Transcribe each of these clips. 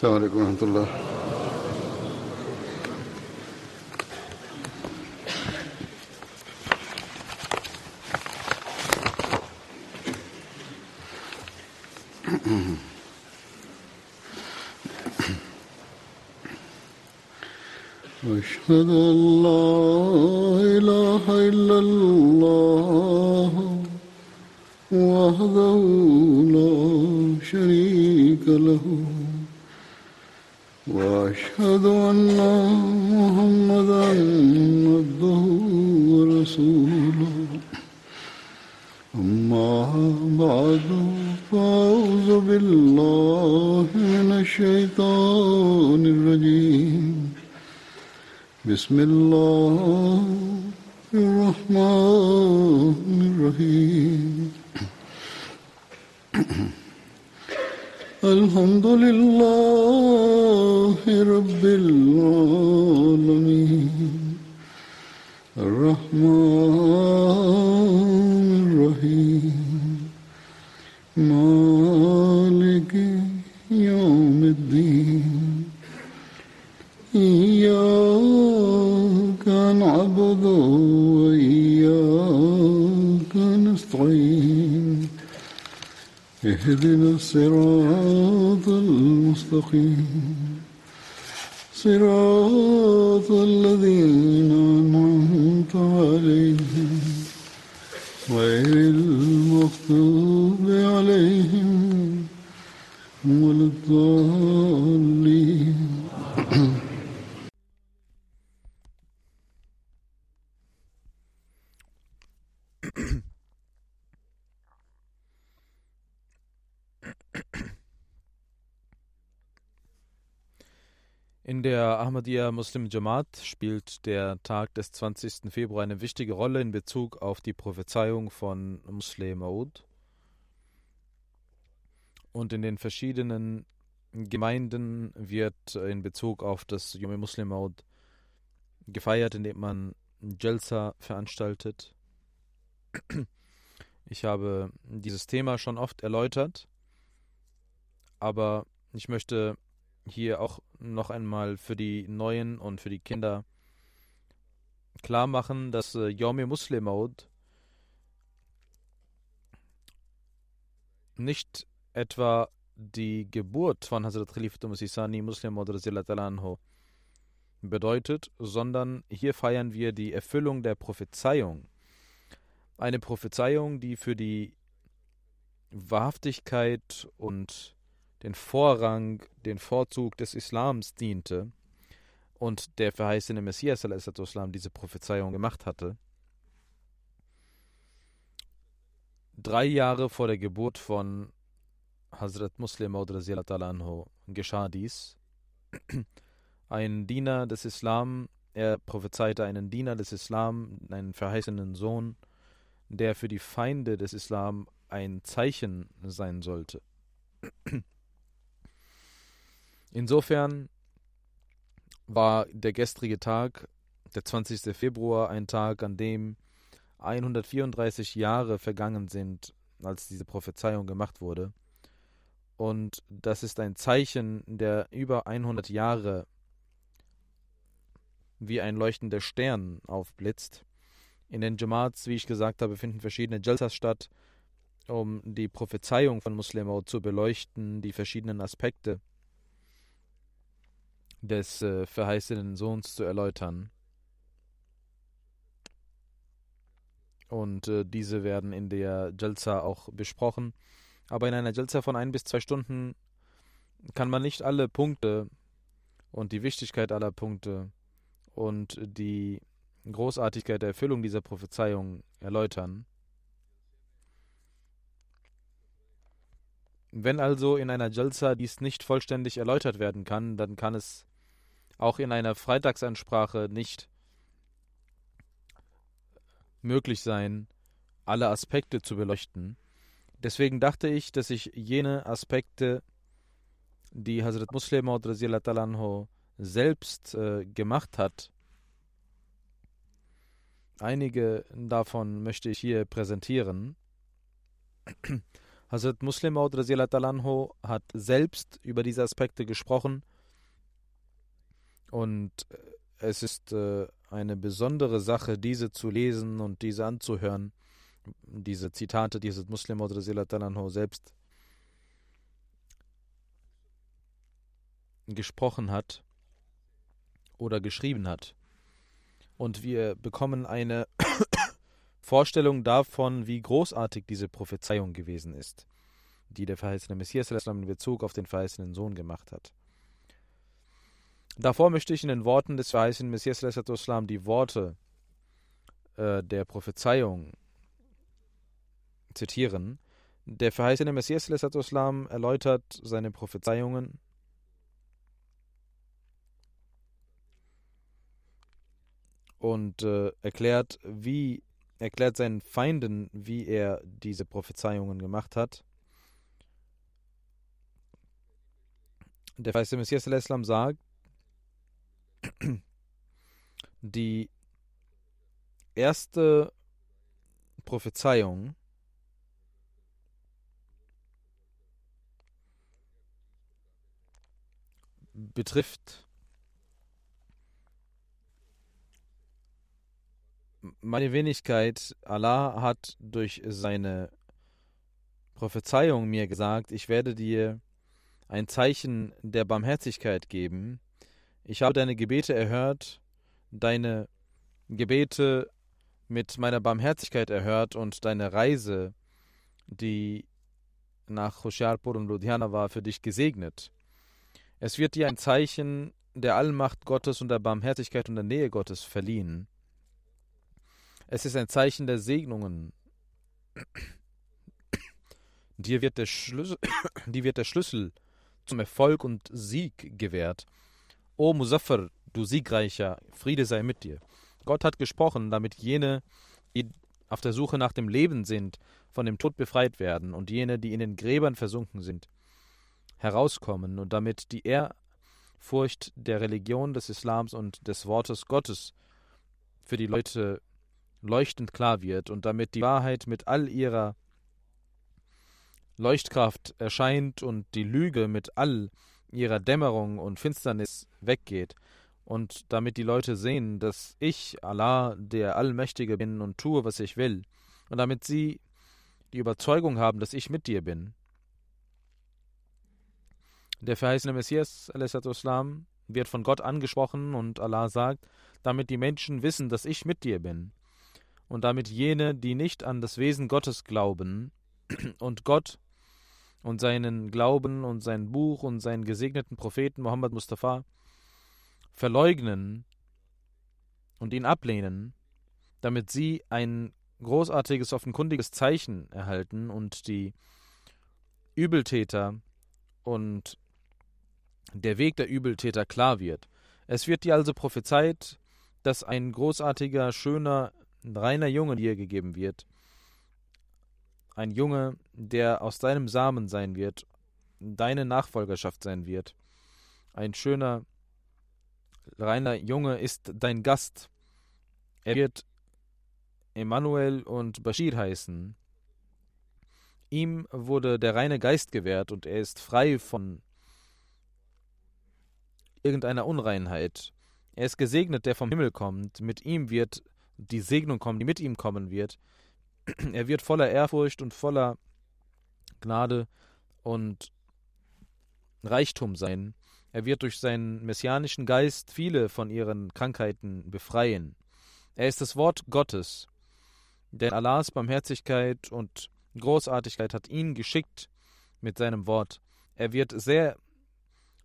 السلام عليكم ورحمة الله. أشهد أن لا بسم الله. In der Ahmadiyya Muslim Jamaat spielt der Tag des 20. Februar eine wichtige Rolle in Bezug auf die Prophezeiung von Muslim Maud. Und in den verschiedenen Gemeinden wird in Bezug auf das Yom Muslim Maud gefeiert, indem man Jalsa veranstaltet. Ich habe dieses Thema schon oft erläutert, aber ich möchte hier auch noch einmal für die Neuen und für die Kinder klar machen, dass äh, Yom Muslim Maud nicht etwa die Geburt von Hazrat Khalifat Musisani Muslim Maud anhu bedeutet, sondern hier feiern wir die Erfüllung der Prophezeiung. Eine Prophezeiung, die für die Wahrhaftigkeit und den Vorrang, den Vorzug des Islams diente und der verheißene Messias Islam diese Prophezeiung gemacht hatte. Drei Jahre vor der Geburt von Hazrat Muslim anhu geschah dies. Ein Diener des Islam, er prophezeite einen Diener des Islam, einen verheißenen Sohn, der für die Feinde des Islam ein Zeichen sein sollte. Insofern war der gestrige Tag, der 20. Februar, ein Tag, an dem 134 Jahre vergangen sind, als diese Prophezeiung gemacht wurde. Und das ist ein Zeichen der über 100 Jahre wie ein leuchtender Stern aufblitzt. In den Jamaats, wie ich gesagt habe, finden verschiedene Jalsas statt, um die Prophezeiung von Muslim zu beleuchten, die verschiedenen Aspekte des äh, verheißenen Sohns zu erläutern. Und äh, diese werden in der Jalsa auch besprochen. Aber in einer Jalsa von ein bis zwei Stunden kann man nicht alle Punkte und die Wichtigkeit aller Punkte und die Großartigkeit der Erfüllung dieser Prophezeiung erläutern. Wenn also in einer Jalsa dies nicht vollständig erläutert werden kann, dann kann es auch in einer Freitagsansprache nicht möglich sein, alle Aspekte zu beleuchten. Deswegen dachte ich, dass ich jene Aspekte, die Hazrat Muslim selbst äh, gemacht hat, einige davon möchte ich hier präsentieren. Hazrat Muslim Maud Anho hat selbst über diese Aspekte gesprochen und äh, es ist äh, eine besondere Sache, diese zu lesen und diese anzuhören. Diese Zitate, die Hazrat Muslim Maud Anho selbst gesprochen hat oder geschrieben hat. Und wir bekommen eine Vorstellung davon, wie großartig diese Prophezeiung gewesen ist, die der verheißene Messias in Bezug auf den verheißenen Sohn gemacht hat. Davor möchte ich in den Worten des verheißenen Messias die Worte äh, der Prophezeiung zitieren. Der verheißene Messias erläutert seine Prophezeiungen und äh, erklärt, wie erklärt seinen Feinden, wie er diese Prophezeiungen gemacht hat. Der Feiste Messias Islam sagt, die erste Prophezeiung betrifft meine Wenigkeit, Allah hat durch seine Prophezeiung mir gesagt, ich werde dir ein Zeichen der Barmherzigkeit geben. Ich habe deine Gebete erhört, deine Gebete mit meiner Barmherzigkeit erhört und deine Reise, die nach Hoshiarpur und Ludhiana war, für dich gesegnet. Es wird dir ein Zeichen der Allmacht Gottes und der Barmherzigkeit und der Nähe Gottes verliehen. Es ist ein Zeichen der Segnungen. Dir wird der Schlüssel, dir wird der Schlüssel zum Erfolg und Sieg gewährt. O Muzaffar, du Siegreicher, Friede sei mit dir. Gott hat gesprochen, damit jene, die auf der Suche nach dem Leben sind, von dem Tod befreit werden und jene, die in den Gräbern versunken sind, herauskommen und damit die Ehrfurcht der Religion des Islams und des Wortes Gottes für die Leute leuchtend klar wird und damit die Wahrheit mit all ihrer Leuchtkraft erscheint und die Lüge mit all ihrer Dämmerung und Finsternis weggeht und damit die Leute sehen, dass ich, Allah, der Allmächtige bin und tue, was ich will, und damit sie die Überzeugung haben, dass ich mit dir bin. Der verheißene Messias wird von Gott angesprochen und Allah sagt, damit die Menschen wissen, dass ich mit dir bin und damit jene, die nicht an das Wesen Gottes glauben und Gott und seinen Glauben und sein Buch und seinen gesegneten Propheten Muhammad Mustafa verleugnen und ihn ablehnen, damit sie ein großartiges, offenkundiges Zeichen erhalten und die Übeltäter und der Weg der Übeltäter klar wird. Es wird dir also prophezeit, dass ein großartiger, schöner, ein reiner Junge dir gegeben wird. Ein Junge, der aus deinem Samen sein wird, deine Nachfolgerschaft sein wird. Ein schöner, reiner Junge ist dein Gast. Er wird Emanuel und Bashir heißen. Ihm wurde der reine Geist gewährt und er ist frei von irgendeiner Unreinheit. Er ist gesegnet, der vom Himmel kommt. Mit ihm wird die Segnung kommen, die mit ihm kommen wird. Er wird voller Ehrfurcht und voller Gnade und Reichtum sein. Er wird durch seinen messianischen Geist viele von ihren Krankheiten befreien. Er ist das Wort Gottes, denn Allahs Barmherzigkeit und Großartigkeit hat ihn geschickt mit seinem Wort. Er wird sehr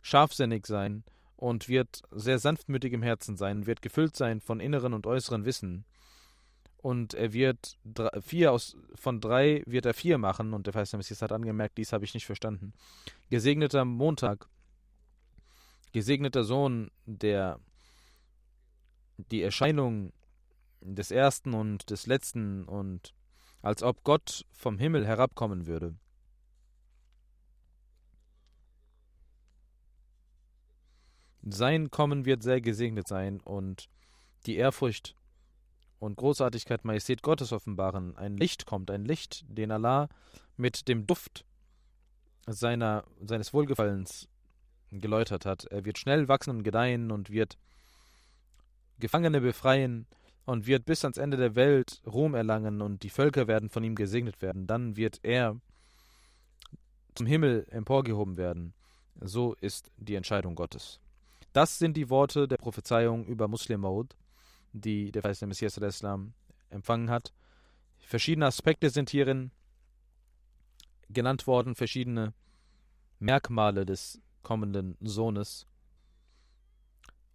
scharfsinnig sein und wird sehr sanftmütig im Herzen sein, wird gefüllt sein von inneren und äußeren Wissen. Und er wird drei, vier aus von drei wird er vier machen und der Feist Messias hat angemerkt, dies habe ich nicht verstanden. Gesegneter Montag, gesegneter Sohn, der die Erscheinung des ersten und des letzten und als ob Gott vom Himmel herabkommen würde. Sein Kommen wird sehr gesegnet sein und die Ehrfurcht und Großartigkeit, Majestät Gottes offenbaren. Ein Licht kommt, ein Licht, den Allah mit dem Duft seiner, seines Wohlgefallens geläutert hat. Er wird schnell wachsen und gedeihen und wird Gefangene befreien und wird bis ans Ende der Welt Ruhm erlangen und die Völker werden von ihm gesegnet werden. Dann wird er zum Himmel emporgehoben werden. So ist die Entscheidung Gottes. Das sind die Worte der Prophezeiung über Muslim Maud, die der verheißene Messias Islam empfangen hat. Verschiedene Aspekte sind hierin genannt worden, verschiedene Merkmale des kommenden Sohnes.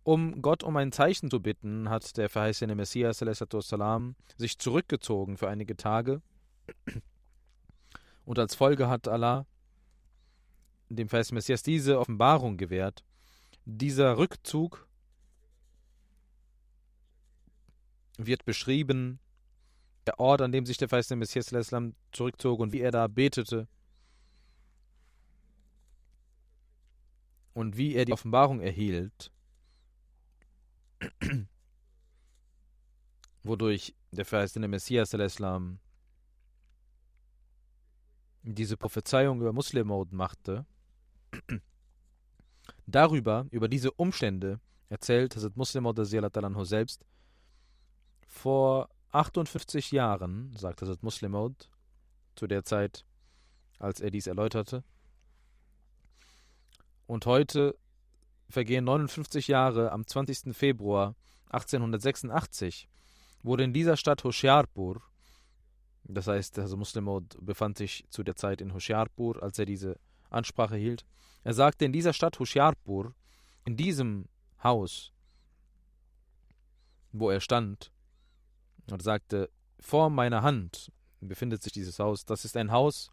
Um Gott um ein Zeichen zu bitten, hat der verheißene Messias salam, sich zurückgezogen für einige Tage. Und als Folge hat Allah dem verheißenen Messias diese Offenbarung gewährt. Dieser Rückzug wird beschrieben, der Ort, an dem sich der verheißene Messias zurückzog und wie er da betete. Und wie er die Offenbarung erhielt, wodurch der verheißene Messias diese Prophezeiung über Muslimmode machte, darüber, über diese Umstände, erzählt Hazrat Muslim Anhu selbst, vor 58 Jahren, sagt Hazrat Muslim zu der Zeit, als er dies erläuterte, und heute vergehen 59 Jahre am 20. Februar 1886 wurde in dieser Stadt Hoshiarpur, das heißt, also Muslim befand sich zu der Zeit in Hoshiarpur, als er diese Ansprache hielt. Er sagte, in dieser Stadt Hoshiarpur, in diesem Haus, wo er stand, und sagte, vor meiner Hand befindet sich dieses Haus. Das ist ein Haus,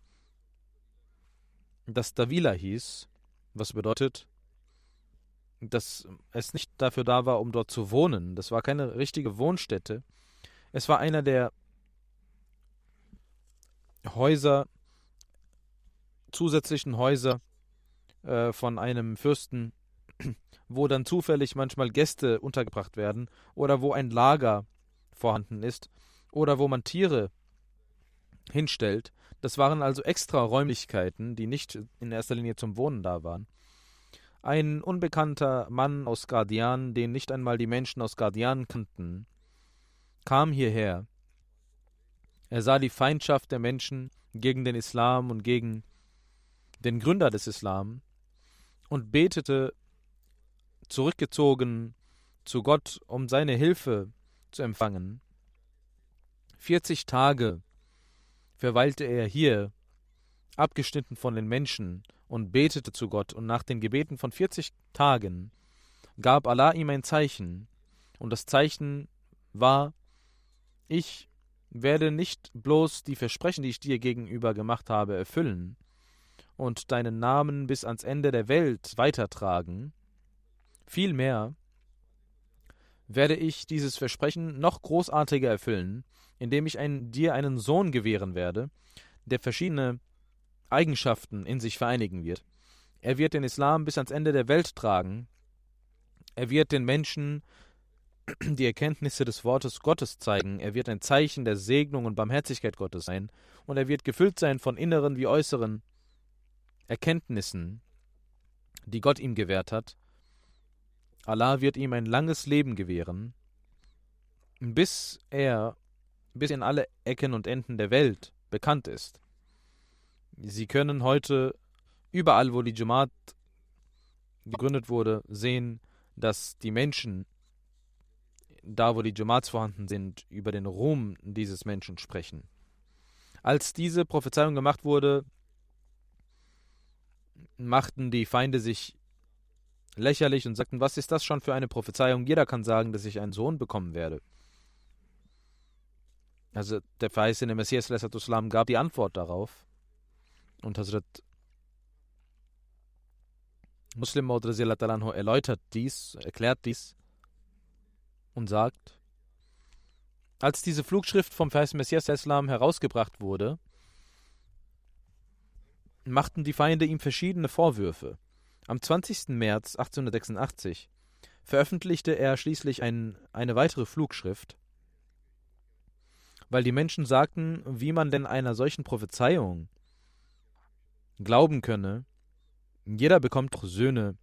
das Davila hieß, was bedeutet, dass es nicht dafür da war, um dort zu wohnen. Das war keine richtige Wohnstätte. Es war einer der Häuser, zusätzlichen Häuser äh, von einem Fürsten, wo dann zufällig manchmal Gäste untergebracht werden oder wo ein Lager vorhanden ist oder wo man Tiere hinstellt. Das waren also extra Räumlichkeiten, die nicht in erster Linie zum Wohnen da waren. Ein unbekannter Mann aus Guardian, den nicht einmal die Menschen aus Guardian kannten, kam hierher. Er sah die Feindschaft der Menschen gegen den Islam und gegen den Gründer des Islam und betete zurückgezogen zu Gott, um seine Hilfe zu empfangen. 40 Tage verweilte er hier, abgeschnitten von den Menschen, und betete zu Gott, und nach den Gebeten von 40 Tagen gab Allah ihm ein Zeichen, und das Zeichen war, ich werde nicht bloß die Versprechen, die ich dir gegenüber gemacht habe, erfüllen und deinen Namen bis ans Ende der Welt weitertragen, vielmehr werde ich dieses Versprechen noch großartiger erfüllen, indem ich ein, dir einen Sohn gewähren werde, der verschiedene Eigenschaften in sich vereinigen wird. Er wird den Islam bis ans Ende der Welt tragen. Er wird den Menschen die Erkenntnisse des Wortes Gottes zeigen. Er wird ein Zeichen der Segnung und Barmherzigkeit Gottes sein. Und er wird gefüllt sein von inneren wie äußeren Erkenntnissen, die Gott ihm gewährt hat Allah wird ihm ein langes Leben gewähren, bis er bis in alle Ecken und Enden der Welt bekannt ist. Sie können heute überall, wo die Jamaat gegründet wurde, sehen, dass die Menschen, da wo die Jamaats vorhanden sind, über den Ruhm dieses Menschen sprechen. Als diese Prophezeiung gemacht wurde, machten die Feinde sich lächerlich und sagten, was ist das schon für eine Prophezeiung? Jeder kann sagen, dass ich einen Sohn bekommen werde. Also der verheißene Messias gab die Antwort darauf. Und Hazrat Muslim Maud erläutert dies, erklärt dies und sagt, als diese Flugschrift vom verheißenen Messias herausgebracht wurde, machten die Feinde ihm verschiedene Vorwürfe. Am 20. März 1886 veröffentlichte er schließlich ein, eine weitere Flugschrift, weil die Menschen sagten, wie man denn einer solchen Prophezeiung glauben könne. Jeder bekommt doch Söhne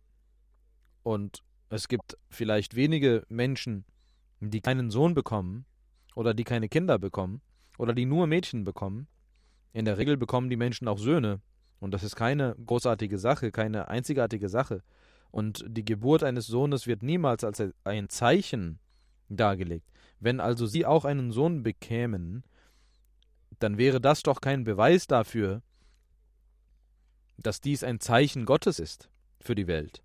und es gibt vielleicht wenige Menschen, die keinen Sohn bekommen oder die keine Kinder bekommen oder die nur Mädchen bekommen. In der Regel bekommen die Menschen auch Söhne und das ist keine großartige Sache, keine einzigartige Sache. Und die Geburt eines Sohnes wird niemals als ein Zeichen dargelegt. Wenn also sie auch einen Sohn bekämen, dann wäre das doch kein Beweis dafür, dass dies ein Zeichen Gottes ist für die Welt.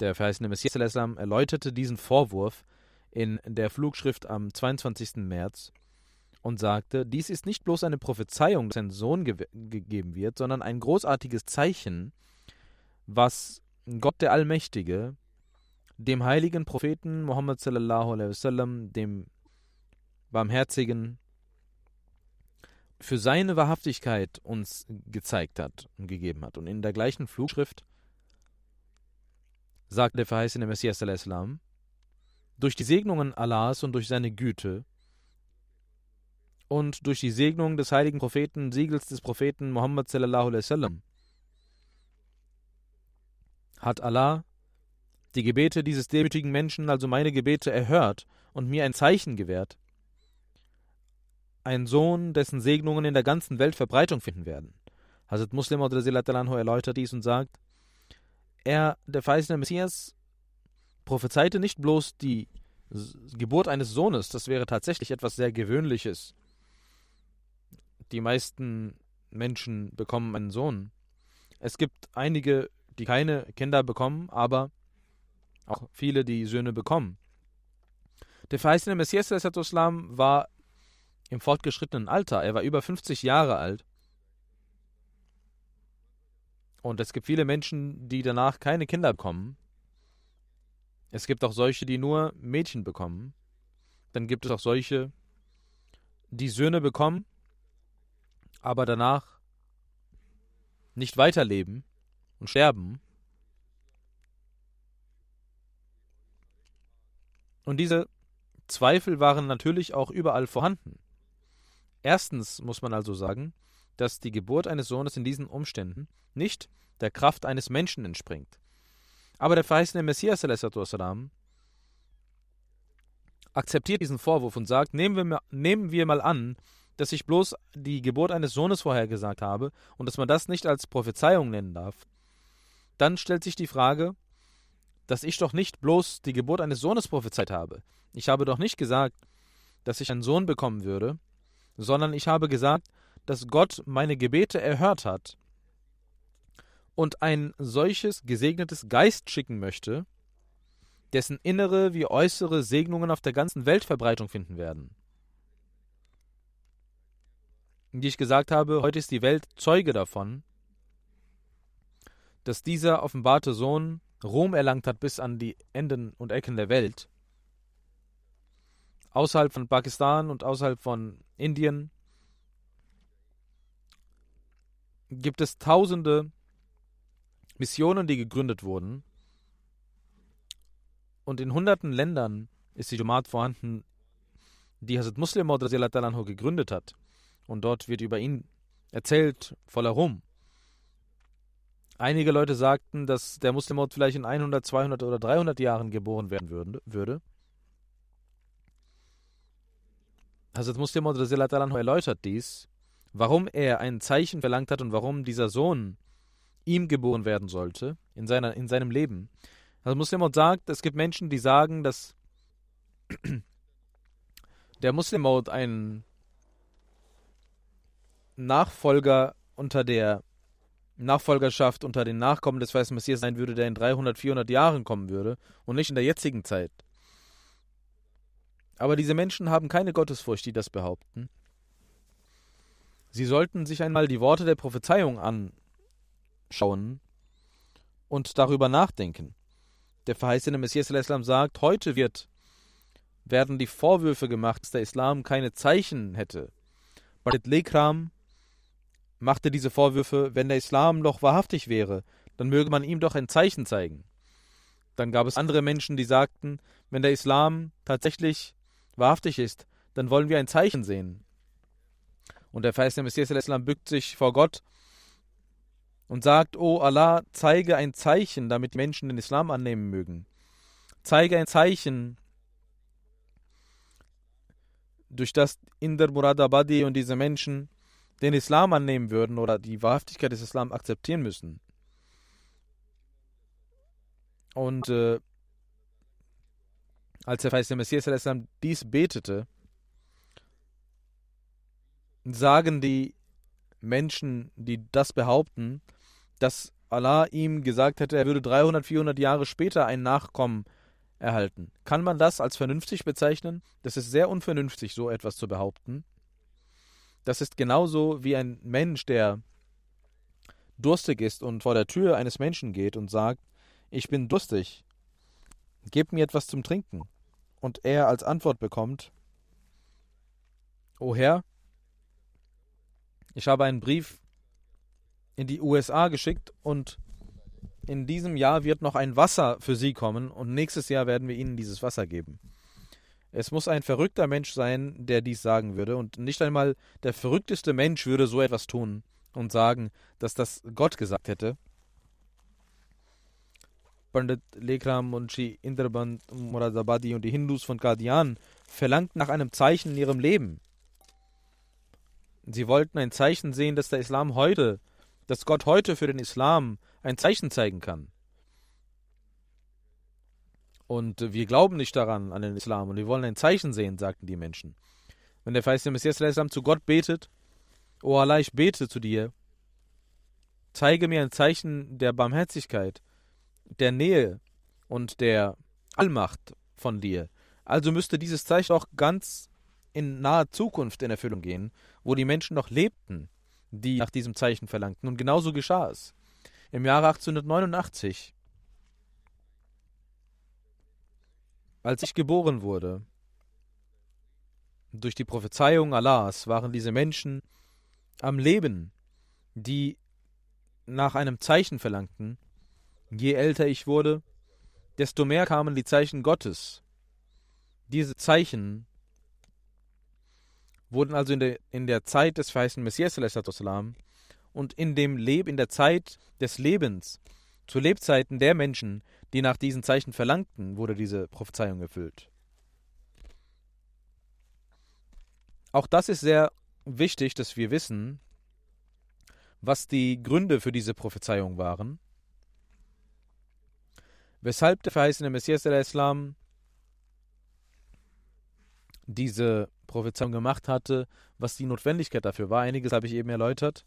Der verheißene Messias erläuterte diesen Vorwurf in der Flugschrift am 22. März und sagte, dies ist nicht bloß eine Prophezeiung, dass ein Sohn ge gegeben wird, sondern ein großartiges Zeichen, was Gott der Allmächtige dem heiligen Propheten Muhammad sallallahu alaihi wasallam, dem Barmherzigen, für seine Wahrhaftigkeit uns gezeigt hat und gegeben hat. Und in der gleichen Flugschrift sagt der verheißene Messias al-Islam, durch die Segnungen Allahs und durch seine Güte und durch die Segnung des heiligen Propheten, Siegels des Propheten Muhammad sallallahu alaihi wasallam, hat Allah die Gebete dieses demütigen Menschen, also meine Gebete, erhört und mir ein Zeichen gewährt. Ein Sohn, dessen Segnungen in der ganzen Welt Verbreitung finden werden. Hazrat Muslim erläutert dies und sagt, er, der verheißene Messias, prophezeite nicht bloß die Geburt eines Sohnes, das wäre tatsächlich etwas sehr Gewöhnliches. Die meisten Menschen bekommen einen Sohn. Es gibt einige, die keine Kinder bekommen, aber auch viele, die Söhne bekommen. Der verheißene Messias war im fortgeschrittenen Alter. Er war über 50 Jahre alt. Und es gibt viele Menschen, die danach keine Kinder bekommen. Es gibt auch solche, die nur Mädchen bekommen. Dann gibt es auch solche, die Söhne bekommen, aber danach nicht weiterleben und sterben. Und diese Zweifel waren natürlich auch überall vorhanden. Erstens muss man also sagen, dass die Geburt eines Sohnes in diesen Umständen nicht der Kraft eines Menschen entspringt. Aber der verheißene Messias salam, akzeptiert diesen Vorwurf und sagt, nehmen wir, nehmen wir mal an, dass ich bloß die Geburt eines Sohnes vorhergesagt habe und dass man das nicht als Prophezeiung nennen darf. Dann stellt sich die Frage, dass ich doch nicht bloß die Geburt eines Sohnes prophezeit habe. Ich habe doch nicht gesagt, dass ich einen Sohn bekommen würde, sondern ich habe gesagt, dass Gott meine Gebete erhört hat und ein solches gesegnetes Geist schicken möchte, dessen innere wie äußere Segnungen auf der ganzen Welt Verbreitung finden werden. Wie ich gesagt habe, heute ist die Welt Zeuge davon, dass dieser offenbarte Sohn Ruhm erlangt hat bis an die Enden und Ecken der Welt. Außerhalb von Pakistan und außerhalb von Indien gibt es tausende Missionen, die gegründet wurden. Und in hunderten Ländern ist die Jamaat vorhanden, die Hazrat Muslim gegründet hat. Und dort wird über ihn erzählt, voller Ruhm. Einige Leute sagten, dass der Muslimmord vielleicht in 100, 200 oder 300 Jahren geboren werden würde. Hazrat Muslimmord erläutert dies, warum er ein Zeichen verlangt hat und warum dieser Sohn ihm geboren werden sollte in, seiner, in seinem Leben. Hazrat Muslimmord sagt, es gibt Menschen, die sagen, dass der Muslimmord ein Nachfolger unter der Nachfolgerschaft unter den Nachkommen des weißen Messias sein würde, der in 300, 400 Jahren kommen würde und nicht in der jetzigen Zeit. Aber diese Menschen haben keine Gottesfurcht, die das behaupten. Sie sollten sich einmal die Worte der Prophezeiung anschauen und darüber nachdenken. Der verheißene Messias Islam sagt, heute wird, werden die Vorwürfe gemacht, dass der Islam keine Zeichen hätte. Barit Lekram machte diese Vorwürfe, wenn der Islam doch wahrhaftig wäre, dann möge man ihm doch ein Zeichen zeigen. Dann gab es andere Menschen, die sagten, wenn der Islam tatsächlich wahrhaftig ist, dann wollen wir ein Zeichen sehen. Und der verheißene Messias Islam bückt sich vor Gott und sagt, O Allah, zeige ein Zeichen, damit Menschen den Islam annehmen mögen. Zeige ein Zeichen, durch das Inder Muradabadi und diese Menschen den Islam annehmen würden oder die Wahrhaftigkeit des Islam akzeptieren müssen. Und äh, als der verheißene Messias dies betete, sagen die Menschen, die das behaupten, dass Allah ihm gesagt hätte, er würde 300, 400 Jahre später ein Nachkommen erhalten. Kann man das als vernünftig bezeichnen? Das ist sehr unvernünftig, so etwas zu behaupten. Das ist genauso wie ein Mensch, der durstig ist und vor der Tür eines Menschen geht und sagt, ich bin durstig, gib mir etwas zum Trinken. Und er als Antwort bekommt, O Herr, ich habe einen Brief in die USA geschickt und in diesem Jahr wird noch ein Wasser für Sie kommen und nächstes Jahr werden wir Ihnen dieses Wasser geben. Es muss ein verrückter Mensch sein, der dies sagen würde, und nicht einmal der verrückteste Mensch würde so etwas tun und sagen, dass das Gott gesagt hätte. Pandit Lekram und Shri Indraband Muradabadi und die Hindus von Qadian verlangten nach einem Zeichen in ihrem Leben. Sie wollten ein Zeichen sehen, dass der Islam heute, dass Gott heute für den Islam ein Zeichen zeigen kann. Und wir glauben nicht daran, an den Islam, und wir wollen ein Zeichen sehen, sagten die Menschen. Wenn der verheißene Messias Islam zu Gott betet, O Allah, ich bete zu dir, zeige mir ein Zeichen der Barmherzigkeit, der Nähe und der Allmacht von dir. Also müsste dieses Zeichen auch ganz in naher Zukunft in Erfüllung gehen, wo die Menschen noch lebten, die nach diesem Zeichen verlangten. Und genauso geschah es. Im Jahre 1889, als ich geboren wurde, durch die Prophezeiung Allahs waren diese Menschen am Leben, die nach einem Zeichen verlangten. Je älter ich wurde, desto mehr kamen die Zeichen Gottes. Diese Zeichen wurden also in der, in der Zeit des verheißenen Messias und in dem Leb, in der Zeit des Lebens, zu Lebzeiten der Menschen, die nach diesen Zeichen verlangten, wurde diese Prophezeiung erfüllt. Auch das ist sehr wichtig, dass wir wissen, was die Gründe für diese Prophezeiung waren, weshalb der verheißene Messias Islam diese Prophezeiung gemacht hatte, was die Notwendigkeit dafür war. Einiges habe ich eben erläutert.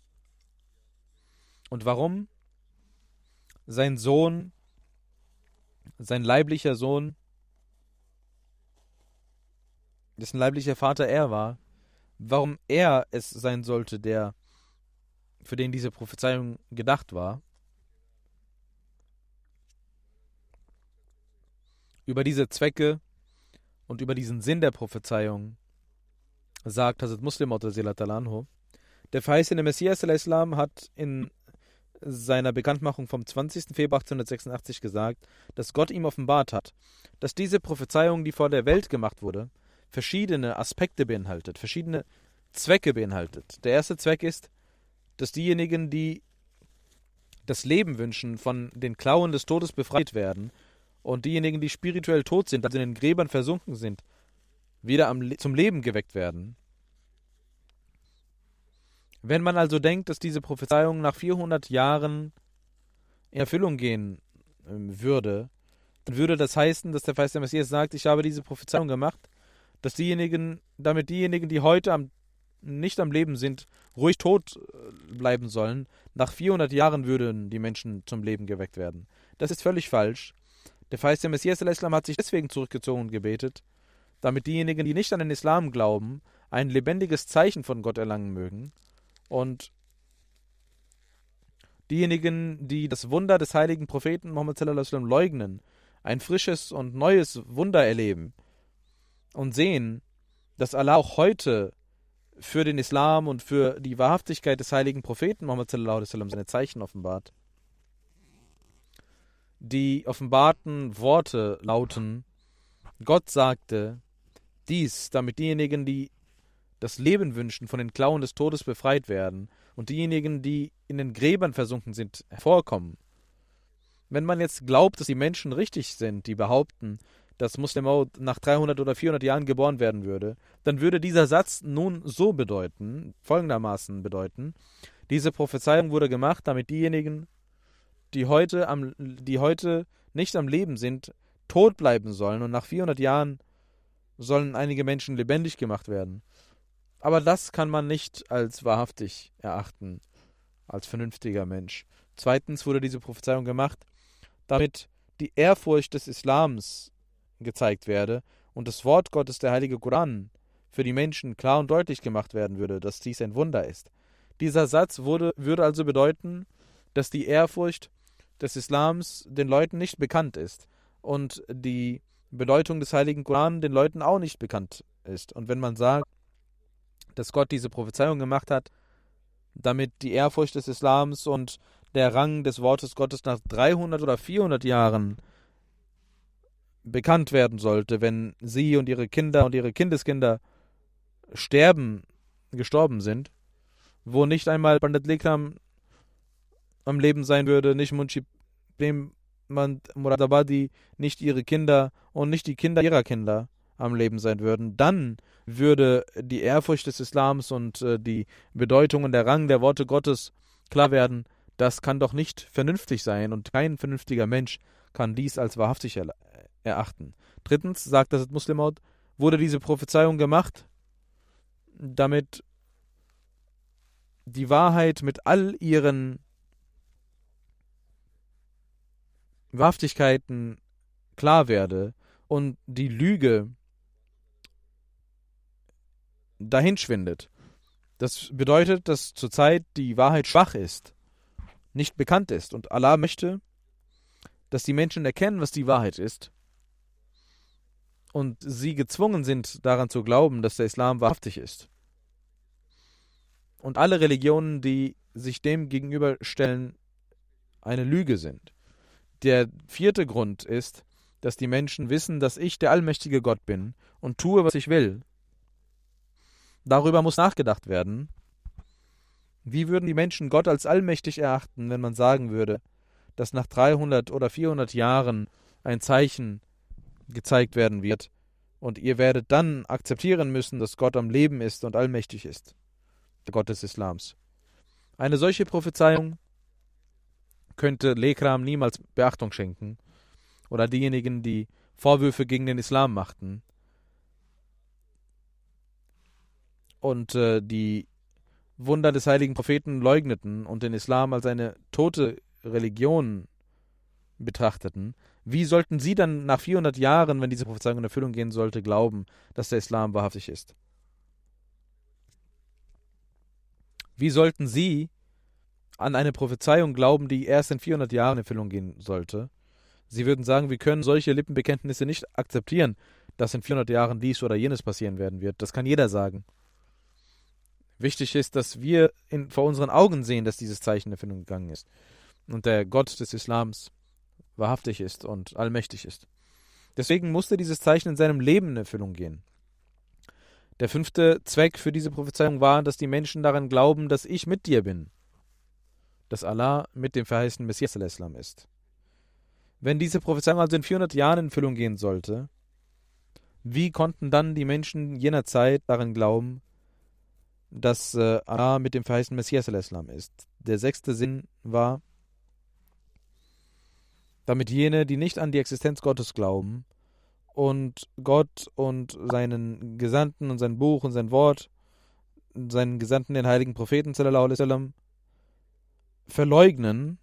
Und warum sein Sohn, sein leiblicher Sohn, dessen leiblicher Vater er war, warum er es sein sollte, der für den diese Prophezeiung gedacht war. Über diese Zwecke und über diesen Sinn der Prophezeiung sagt Hazrat Muslim anhu, der verheißene Messias Islam hat in seiner Bekanntmachung vom 20. Februar 1886 gesagt, dass Gott ihm offenbart hat, dass diese Prophezeiung, die vor der Welt gemacht wurde, verschiedene Aspekte beinhaltet, verschiedene Zwecke beinhaltet. Der erste Zweck ist, dass diejenigen, die das Leben wünschen, von den Klauen des Todes befreit werden und diejenigen, die spirituell tot sind, also in den Gräbern versunken sind, wieder am, zum Leben geweckt werden. Wenn man also denkt, dass diese Prophezeiung nach 400 Jahren in Erfüllung gehen ähm, würde, dann würde das heißen, dass der Feist der Messias sagt, ich habe diese Prophezeiung gemacht, dass diejenigen, damit diejenigen, die heute am, nicht am Leben sind, ruhig tot äh, bleiben sollen. Nach 400 Jahren würden die Menschen zum Leben geweckt werden. Das ist völlig falsch. Der Feist der Messias Islam hat sich deswegen zurückgezogen und gebetet, damit diejenigen, die nicht an den Islam glauben, ein lebendiges Zeichen von Gott erlangen mögen und diejenigen, die das Wunder des heiligen Propheten Muhammad leugnen, ein frisches und neues Wunder erleben und sehen, dass Allah auch heute für den Islam und für die Wahrhaftigkeit des heiligen Propheten Muhammad seine Zeichen offenbart. Die offenbarten Worte lauten: Gott sagte, dies, damit diejenigen, die das Leben wünschen, von den Klauen des Todes befreit werden und diejenigen, die in den Gräbern versunken sind, hervorkommen. Wenn man jetzt glaubt, dass die Menschen richtig sind, die behaupten, dass Muslim Maud nach 300 oder 400 Jahren geboren werden würde, dann würde dieser Satz nun so bedeuten, folgendermaßen bedeuten, diese Prophezeiung wurde gemacht, damit diejenigen, die heute, am, die heute nicht am Leben sind, tot bleiben sollen und nach 400 Jahren sollen einige Menschen lebendig gemacht werden. Aber das kann man nicht als wahrhaftig erachten, als vernünftiger Mensch. Zweitens wurde diese Prophezeiung gemacht, damit die Ehrfurcht des Islams gezeigt werde und das Wort Gottes, der heilige Koran, für die Menschen klar und deutlich gemacht werden würde, dass dies ein Wunder ist. Dieser Satz wurde, würde also bedeuten, dass die Ehrfurcht des Islams den Leuten nicht bekannt ist und die Bedeutung des heiligen Koran den Leuten auch nicht bekannt ist. Und wenn man sagt, dass Gott diese Prophezeiung gemacht hat, damit die Ehrfurcht des Islams und der Rang des Wortes Gottes nach 300 oder 400 Jahren bekannt werden sollte, wenn sie und ihre Kinder und ihre Kindeskinder sterben, gestorben sind, wo nicht einmal Pandit Lekram am Leben sein würde, nicht Munshi Muradabadi, nicht ihre Kinder und nicht die Kinder ihrer Kinder am Leben sein würden, dann würde die Ehrfurcht des Islams und äh, die Bedeutung und der Rang der Worte Gottes klar werden, das kann doch nicht vernünftig sein und kein vernünftiger Mensch kann dies als wahrhaftig erachten. Drittens, sagt das Muslimaut, wurde diese Prophezeiung gemacht, damit die Wahrheit mit all ihren Wahrhaftigkeiten klar werde und die Lüge dahinschwindet. Das bedeutet, dass zurzeit die Wahrheit schwach ist, nicht bekannt ist. Und Allah möchte, dass die Menschen erkennen, was die Wahrheit ist und sie gezwungen sind, daran zu glauben, dass der Islam wahrhaftig ist. Und alle Religionen, die sich dem gegenüberstellen, eine Lüge sind. Der vierte Grund ist, dass die Menschen wissen, dass ich der allmächtige Gott bin und tue, was ich will. Darüber muss nachgedacht werden. Wie würden die Menschen Gott als allmächtig erachten, wenn man sagen würde, dass nach 300 oder 400 Jahren ein Zeichen gezeigt werden wird, und ihr werdet dann akzeptieren müssen, dass Gott am Leben ist und allmächtig ist, der Gott des Islams. Eine solche Prophezeiung könnte Lekram niemals Beachtung schenken, oder diejenigen, die Vorwürfe gegen den Islam machten und äh, die Wunder des heiligen Propheten leugneten und den Islam als eine tote Religion betrachteten, wie sollten Sie dann nach 400 Jahren, wenn diese Prophezeiung in Erfüllung gehen sollte, glauben, dass der Islam wahrhaftig ist? Wie sollten Sie an eine Prophezeiung glauben, die erst in 400 Jahren in Erfüllung gehen sollte? Sie würden sagen, wir können solche Lippenbekenntnisse nicht akzeptieren, dass in 400 Jahren dies oder jenes passieren werden wird. Das kann jeder sagen. Wichtig ist, dass wir in, vor unseren Augen sehen, dass dieses Zeichen in Erfüllung gegangen ist. Und der Gott des Islams wahrhaftig ist und allmächtig ist. Deswegen musste dieses Zeichen in seinem Leben in Erfüllung gehen. Der fünfte Zweck für diese Prophezeiung war, dass die Menschen daran glauben, dass ich mit dir bin, dass Allah mit dem verheißenen Messias Islam ist. Wenn diese Prophezeiung also in 400 Jahren in Erfüllung gehen sollte, wie konnten dann die Menschen jener Zeit daran glauben, dass äh, Allah mit dem verheißenen Messias Islam ist? Der sechste Sinn war, damit jene, die nicht an die Existenz Gottes glauben und Gott und seinen Gesandten und sein Buch und sein Wort, seinen Gesandten, den heiligen Propheten sallam, verleugnen,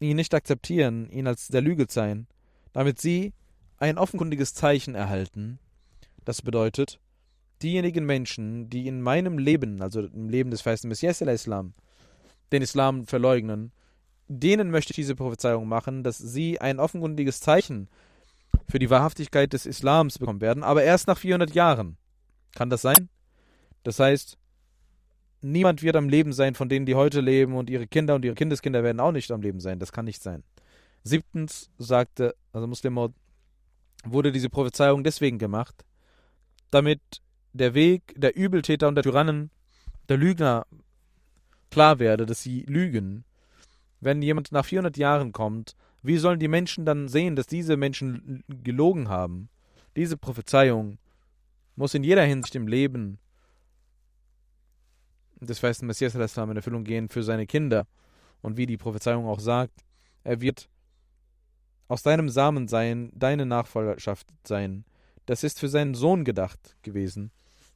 ihn nicht akzeptieren, ihn als der Lüge zeigen, damit sie ein offenkundiges Zeichen erhalten. Das bedeutet, diejenigen Menschen, die in meinem Leben, also im Leben des feisten Messias Islam, den Islam verleugnen, denen möchte ich diese Prophezeiung machen, dass sie ein offenkundiges Zeichen für die Wahrhaftigkeit des Islams bekommen werden, aber erst nach 400 Jahren. Kann das sein? Das heißt, niemand wird am Leben sein von denen, die heute leben und ihre Kinder und ihre Kindeskinder werden auch nicht am Leben sein. Das kann nicht sein. Siebtens sagte, also Muslim wurde diese Prophezeiung deswegen gemacht, damit der Weg der Übeltäter und der Tyrannen, der Lügner klar werde, dass sie lügen. Wenn jemand nach 400 Jahren kommt, wie sollen die Menschen dann sehen, dass diese Menschen gelogen haben? Diese Prophezeiung muss in jeder Hinsicht im Leben des weißen Messias in Erfüllung gehen für seine Kinder. Und wie die Prophezeiung auch sagt, er wird aus deinem Samen sein, deine Nachfolgerschaft sein. Das ist für seinen Sohn gedacht gewesen.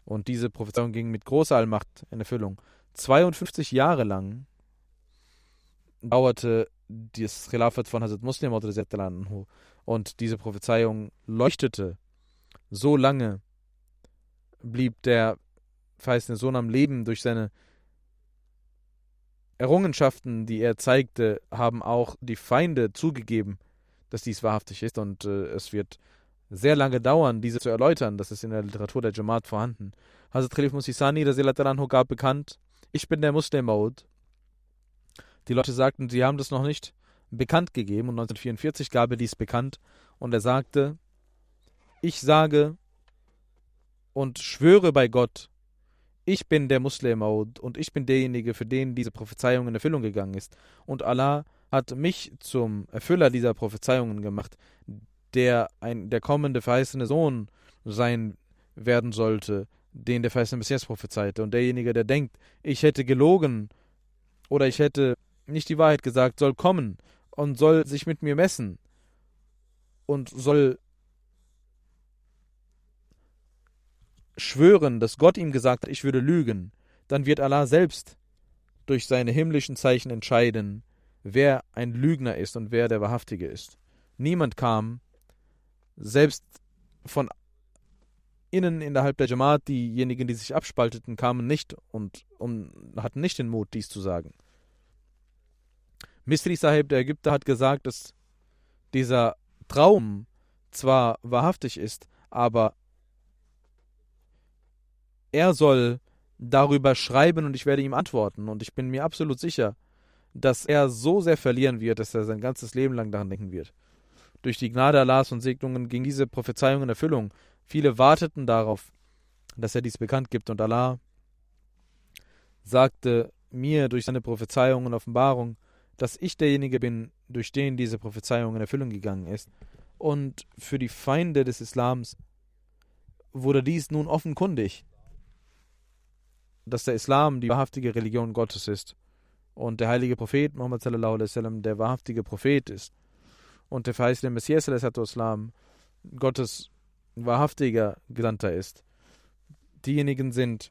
Und diese Prophezeiung ging mit großer Allmacht in Erfüllung. 52 Jahre lang dauerte das Khilafat von Hazrat Muslim und diese Prophezeiung leuchtete so lange, blieb der verheißene Sohn am Leben durch seine Errungenschaften, die er zeigte, haben auch die Feinde zugegeben, dass dies wahrhaftig ist und äh, es wird sehr lange dauern, diese zu erläutern. Das ist in der Literatur der Jamaat vorhanden. Hazrat Khalif Musisani, der gab bekannt, ich bin der Muslim Maud. Die Leute sagten, sie haben das noch nicht bekannt gegeben und 1944 gab er dies bekannt und er sagte, ich sage und schwöre bei Gott, ich bin der Muslim Maud und ich bin derjenige, für den diese Prophezeiung in Erfüllung gegangen ist. Und Allah hat mich zum Erfüller dieser Prophezeiungen gemacht, der ein, der kommende verheißene Sohn sein werden sollte, den der verheißene Messias prophezeite. Und derjenige, der denkt, ich hätte gelogen oder ich hätte nicht die Wahrheit gesagt, soll kommen und soll sich mit mir messen und soll schwören, dass Gott ihm gesagt hat, ich würde lügen, dann wird Allah selbst durch seine himmlischen Zeichen entscheiden, wer ein Lügner ist und wer der Wahrhaftige ist. Niemand kam, selbst von innen innerhalb der Jamaat, diejenigen, die sich abspalteten, kamen nicht und, und hatten nicht den Mut, dies zu sagen. Misri Sahib, der Ägypter, hat gesagt, dass dieser Traum zwar wahrhaftig ist, aber er soll darüber schreiben und ich werde ihm antworten. Und ich bin mir absolut sicher, dass er so sehr verlieren wird, dass er sein ganzes Leben lang daran denken wird. Durch die Gnade Allahs und Segnungen ging diese Prophezeiung in Erfüllung. Viele warteten darauf, dass er dies bekannt gibt, und Allah sagte mir durch seine Prophezeiung und Offenbarung, dass ich derjenige bin, durch den diese Prophezeiung in Erfüllung gegangen ist. Und für die Feinde des Islams wurde dies nun offenkundig, dass der Islam die wahrhaftige Religion Gottes ist und der heilige Prophet Muhammad sallallahu alaihi wasallam der wahrhaftige Prophet ist und der verheißene Messias sallallahu Gottes wahrhaftiger Gesandter ist. Diejenigen sind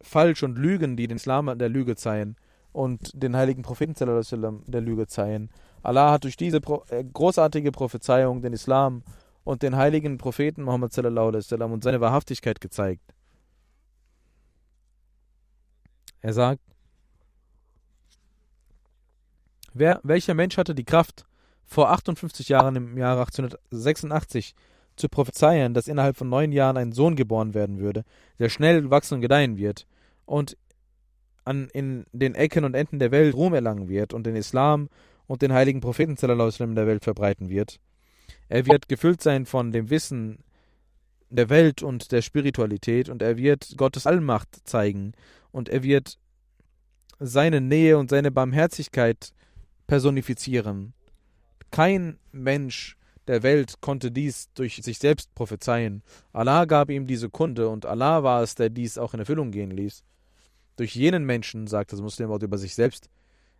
falsch und Lügen, die den Islam der Lüge zeigen und den heiligen Propheten der Lüge zeigen. Allah hat durch diese äh, großartige Prophezeiung den Islam und den heiligen Propheten Muhammad und seine Wahrhaftigkeit gezeigt. Er sagt, wer, welcher Mensch hatte die Kraft, vor 58 Jahren im Jahre 1886 zu prophezeien, dass innerhalb von neun Jahren ein Sohn geboren werden würde, der schnell wachsen und gedeihen wird und an, in den Ecken und Enden der Welt Ruhm erlangen wird und den Islam und den heiligen Propheten in der Welt verbreiten wird. Er wird gefüllt sein von dem Wissen der Welt und der Spiritualität und er wird Gottes Allmacht zeigen und er wird seine Nähe und seine Barmherzigkeit personifizieren. Kein Mensch der Welt konnte dies durch sich selbst prophezeien. Allah gab ihm diese Kunde und Allah war es, der dies auch in Erfüllung gehen ließ. Durch jenen Menschen, sagt das Muslimwort über sich selbst,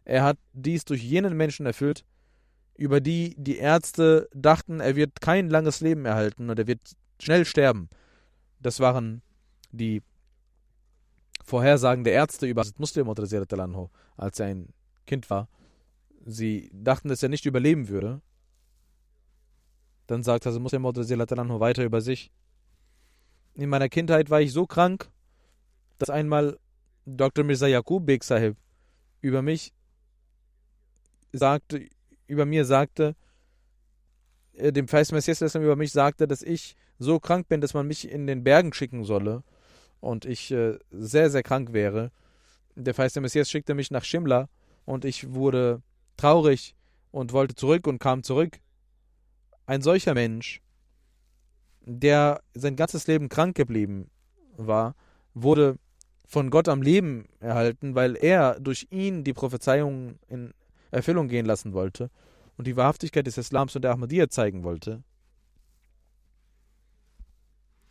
er hat dies durch jenen Menschen erfüllt, über die die Ärzte dachten, er wird kein langes Leben erhalten und er wird schnell sterben. Das waren die Vorhersagen der Ärzte über Muslim anhu, als er ein Kind war. Sie dachten, dass er nicht überleben würde. Dann sagt Hazrat Muslim anhu weiter über sich. In meiner Kindheit war ich so krank, dass einmal Dr. Mirza Yaqub Beg Sahib über mich sagte, über mir sagte, äh, dem Feist Messias über mich sagte, dass ich so krank bin, dass man mich in den Bergen schicken solle und ich äh, sehr, sehr krank wäre. Der Feist Messias schickte mich nach Shimla und ich wurde traurig und wollte zurück und kam zurück. Ein solcher Mensch der sein ganzes Leben krank geblieben war, wurde von Gott am Leben erhalten, weil er durch ihn die Prophezeiung in Erfüllung gehen lassen wollte und die Wahrhaftigkeit des Islams und der Ahmadiyya zeigen wollte.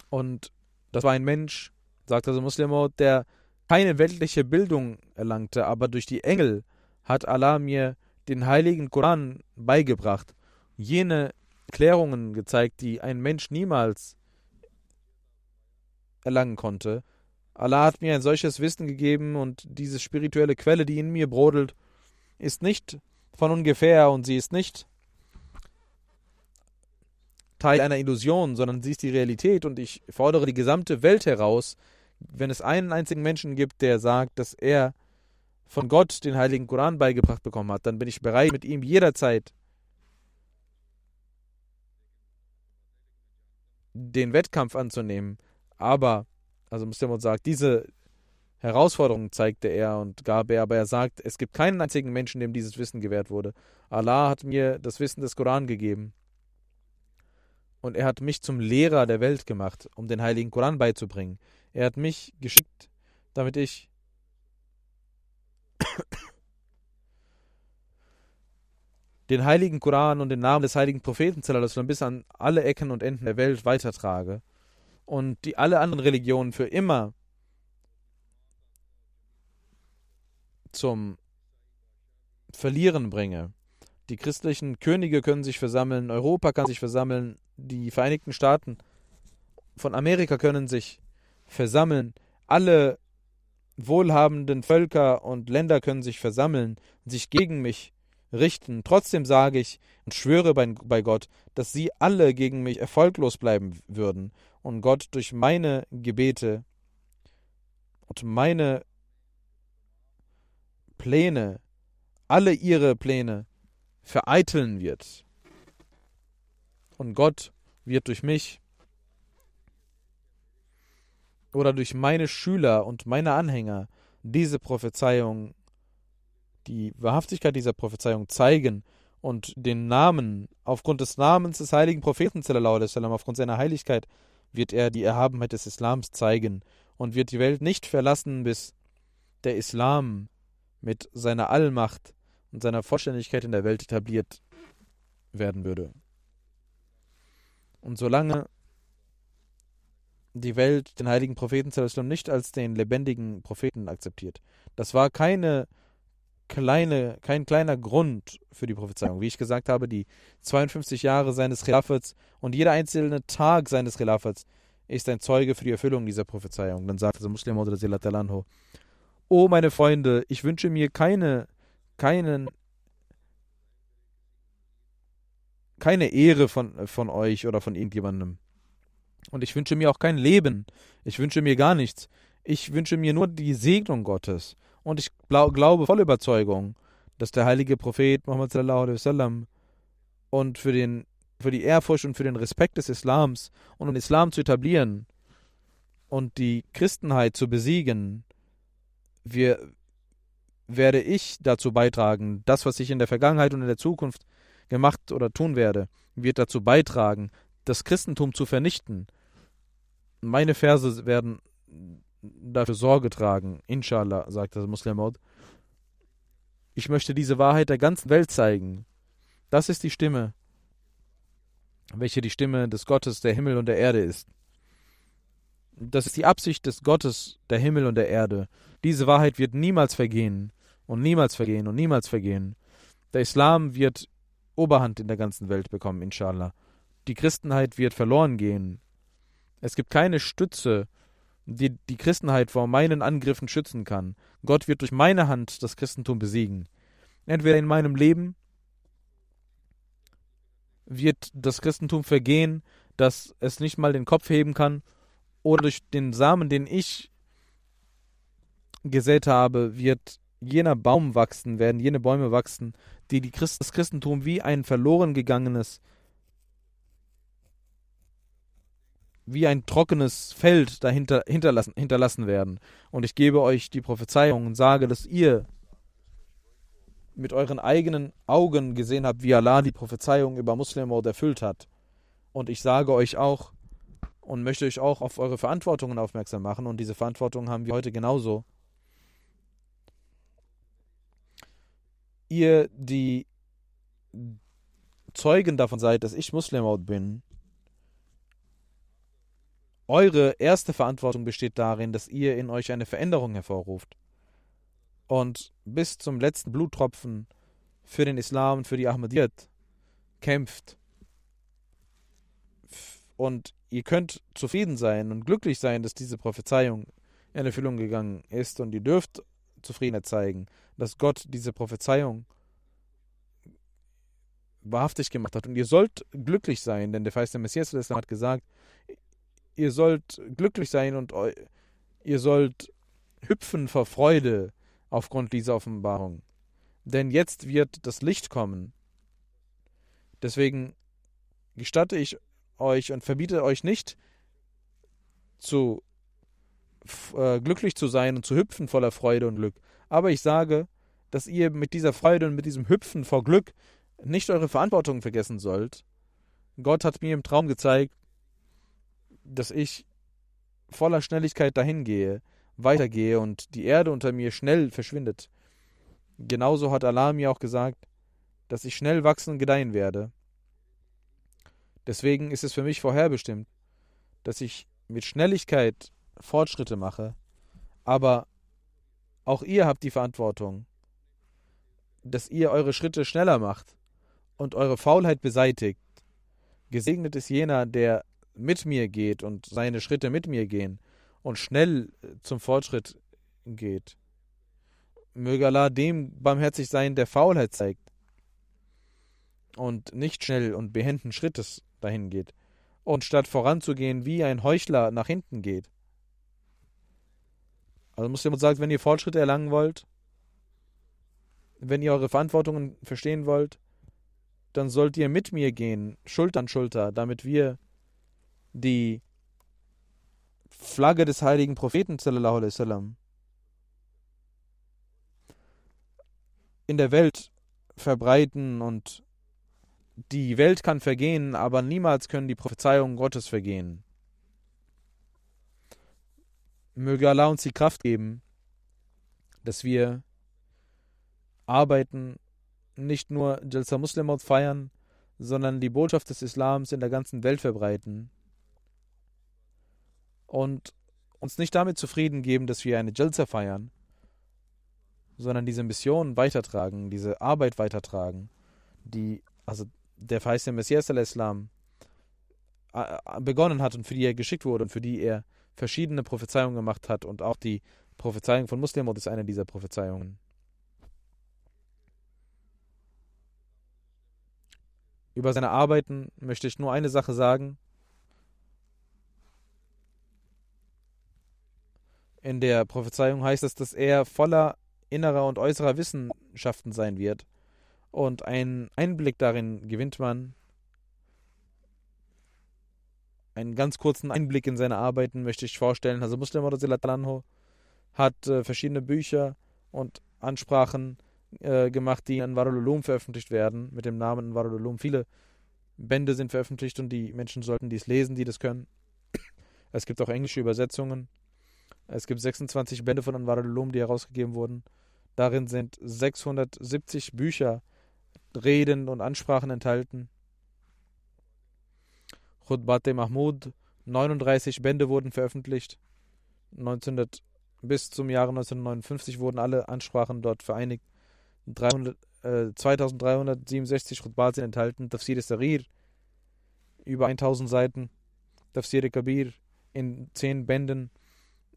Und das war ein Mensch, sagt also Muslimo, der keine weltliche Bildung erlangte, aber durch die Engel hat Allah mir den heiligen Koran beigebracht, jene Klärungen gezeigt, die ein Mensch niemals erlangen konnte. Allah hat mir ein solches Wissen gegeben und diese spirituelle Quelle, die in mir brodelt, ist nicht von ungefähr und sie ist nicht Teil einer Illusion, sondern sie ist die Realität und ich fordere die gesamte Welt heraus, wenn es einen einzigen Menschen gibt, der sagt, dass er von Gott den heiligen Koran beigebracht bekommen hat, dann bin ich bereit, mit ihm jederzeit den Wettkampf anzunehmen. Aber, also Muslim sagt, diese Herausforderung zeigte er und gab er, aber er sagt, es gibt keinen einzigen Menschen, dem dieses Wissen gewährt wurde. Allah hat mir das Wissen des Koran gegeben. Und er hat mich zum Lehrer der Welt gemacht, um den heiligen Koran beizubringen. Er hat mich geschickt, damit ich den heiligen Koran und den Namen des heiligen Propheten bis an alle Ecken und Enden der Welt weitertrage und die alle anderen Religionen für immer zum Verlieren bringe. Die christlichen Könige können sich versammeln, Europa kann sich versammeln, die Vereinigten Staaten von Amerika können sich versammeln, alle wohlhabenden Völker und Länder können sich versammeln, sich gegen mich richten. Trotzdem sage ich und schwöre bei, bei Gott, dass sie alle gegen mich erfolglos bleiben würden und Gott durch meine Gebete und meine Pläne, alle ihre Pläne vereiteln wird. Und Gott wird durch mich oder durch meine Schüler und meine Anhänger diese Prophezeiung, die Wahrhaftigkeit dieser Prophezeiung zeigen und den Namen, aufgrund des Namens des heiligen Propheten, aufgrund seiner Heiligkeit, wird er die Erhabenheit des Islams zeigen und wird die Welt nicht verlassen, bis der Islam mit seiner Allmacht und seiner Vollständigkeit in der Welt etabliert werden würde. Und solange die Welt den heiligen Propheten nicht als den lebendigen Propheten akzeptiert. Das war keine kleine, kein kleiner Grund für die Prophezeiung. Wie ich gesagt habe, die 52 Jahre seines Khilafats und jeder einzelne Tag seines Khilafats ist ein Zeuge für die Erfüllung dieser Prophezeiung. Dann sagte der Muslim oder O meine Freunde, ich wünsche mir keine, keinen, keine Ehre von, von euch oder von irgendjemandem. Und ich wünsche mir auch kein Leben. Ich wünsche mir gar nichts. Ich wünsche mir nur die Segnung Gottes. Und ich glaube voll Überzeugung, dass der heilige Prophet Muhammad sallallahu alaihi wasallam und für, den, für die Ehrfurcht und für den Respekt des Islams und um den Islam zu etablieren und die Christenheit zu besiegen, wir, werde ich dazu beitragen, das, was ich in der Vergangenheit und in der Zukunft gemacht oder tun werde, wird dazu beitragen, das Christentum zu vernichten. Meine Verse werden dafür Sorge tragen, inshallah, sagt der Muslim Ich möchte diese Wahrheit der ganzen Welt zeigen. Das ist die Stimme, welche die Stimme des Gottes der Himmel und der Erde ist. Das ist die Absicht des Gottes der Himmel und der Erde. Diese Wahrheit wird niemals vergehen und niemals vergehen und niemals vergehen. Der Islam wird Oberhand in der ganzen Welt bekommen, inshallah. Die Christenheit wird verloren gehen. Es gibt keine Stütze, die die Christenheit vor meinen Angriffen schützen kann. Gott wird durch meine Hand das Christentum besiegen. Entweder in meinem Leben wird das Christentum vergehen, dass es nicht mal den Kopf heben kann, oder durch den Samen, den ich gesät habe, wird jener Baum wachsen, werden jene Bäume wachsen, die, die Christ, das Christentum wie ein verloren gegangenes wie ein trockenes Feld dahinter hinterlassen, hinterlassen werden. Und ich gebe euch die Prophezeiung und sage, dass ihr mit euren eigenen Augen gesehen habt, wie Allah die Prophezeiung über Muslimord erfüllt hat. Und ich sage euch auch, und möchte euch auch auf eure Verantwortungen aufmerksam machen. Und diese Verantwortung haben wir heute genauso. Ihr, die Zeugen davon seid, dass ich Muslim bin, eure erste Verantwortung besteht darin, dass ihr in euch eine Veränderung hervorruft und bis zum letzten Bluttropfen für den Islam und für die Ahmadiyyat kämpft. Und ihr könnt zufrieden sein und glücklich sein, dass diese Prophezeiung in Erfüllung gegangen ist und ihr dürft Zufriedenheit zeigen, dass Gott diese Prophezeiung wahrhaftig gemacht hat. Und ihr sollt glücklich sein, denn der Feist der Messias hat gesagt, ihr sollt glücklich sein und ihr sollt hüpfen vor Freude aufgrund dieser Offenbarung. Denn jetzt wird das Licht kommen. Deswegen gestatte ich euch und verbiete euch nicht, zu äh, glücklich zu sein und zu hüpfen voller Freude und Glück. Aber ich sage, dass ihr mit dieser Freude und mit diesem Hüpfen vor Glück nicht eure Verantwortung vergessen sollt. Gott hat mir im Traum gezeigt, dass ich voller Schnelligkeit dahin gehe, weitergehe und die Erde unter mir schnell verschwindet. Genauso hat Allah mir auch gesagt, dass ich schnell wachsen und gedeihen werde. Deswegen ist es für mich vorherbestimmt, dass ich mit Schnelligkeit Fortschritte mache, aber auch ihr habt die Verantwortung, dass ihr eure Schritte schneller macht und eure Faulheit beseitigt. Gesegnet ist jener, der mit mir geht und seine Schritte mit mir gehen und schnell zum Fortschritt geht. Möge Allah dem barmherzig sein, der Faulheit zeigt und nicht schnell und behenden Schrittes dahin geht und statt voranzugehen wie ein Heuchler nach hinten geht. Also muss jemand sagen, wenn ihr Fortschritte erlangen wollt, wenn ihr eure Verantwortungen verstehen wollt, dann sollt ihr mit mir gehen, Schulter an Schulter, damit wir die Flagge des heiligen Propheten sallam, in der Welt verbreiten und die Welt kann vergehen, aber niemals können die Prophezeiungen Gottes vergehen. Möge Allah uns die Kraft geben, dass wir arbeiten, nicht nur Jalsa Muslimot feiern, sondern die Botschaft des Islams in der ganzen Welt verbreiten und uns nicht damit zufrieden geben, dass wir eine Jalsa feiern, sondern diese Mission weitertragen, diese Arbeit weitertragen, die, also der verheißene Messias al-Islam begonnen hat und für die er geschickt wurde und für die er verschiedene Prophezeiungen gemacht hat und auch die Prophezeiung von Muslimot ist eine dieser Prophezeiungen. Über seine Arbeiten möchte ich nur eine Sache sagen. In der Prophezeiung heißt es, dass er voller innerer und äußerer Wissenschaften sein wird. Und einen Einblick darin gewinnt man. Einen ganz kurzen Einblick in seine Arbeiten möchte ich vorstellen. Also Muslim hat äh, verschiedene Bücher und Ansprachen äh, gemacht, die in Warululum veröffentlicht werden, mit dem Namen Warululum. Viele Bände sind veröffentlicht und die Menschen sollten dies lesen, die das können. Es gibt auch englische Übersetzungen. Es gibt 26 Bände von Anwar al-Ulum, die herausgegeben wurden. Darin sind 670 Bücher, Reden und Ansprachen enthalten. Khutbat Mahmud, 39 Bände wurden veröffentlicht. 1900, bis zum Jahre 1959 wurden alle Ansprachen dort vereinigt. 300, äh, 2367 Khutbat sind enthalten. Tafsir Sarir, über 1000 Seiten. Tafsir Kabir in 10 Bänden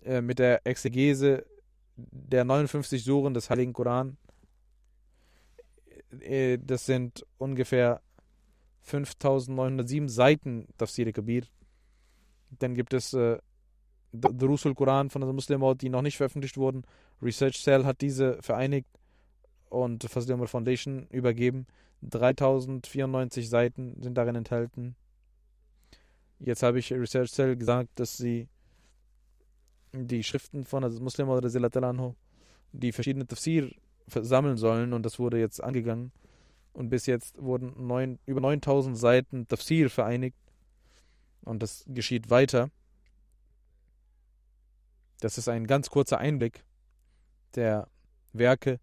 äh, mit der Exegese der 59 Suren des Heiligen Koran. Äh, das sind ungefähr 5907 Seiten Tafsir Kabir. Dann gibt es äh, Durusul Koran von der Muslim die noch nicht veröffentlicht wurden. Research Cell hat diese vereinigt und Fazil Foundation übergeben. 3094 Seiten sind darin enthalten. Jetzt habe ich Research Cell gesagt, dass sie die Schriften von Muslim oder Anhu, die verschiedene Tafsir sammeln sollen und das wurde jetzt angegangen. Und bis jetzt wurden neun, über 9000 Seiten Tafsir vereinigt. Und das geschieht weiter. Das ist ein ganz kurzer Einblick der Werke.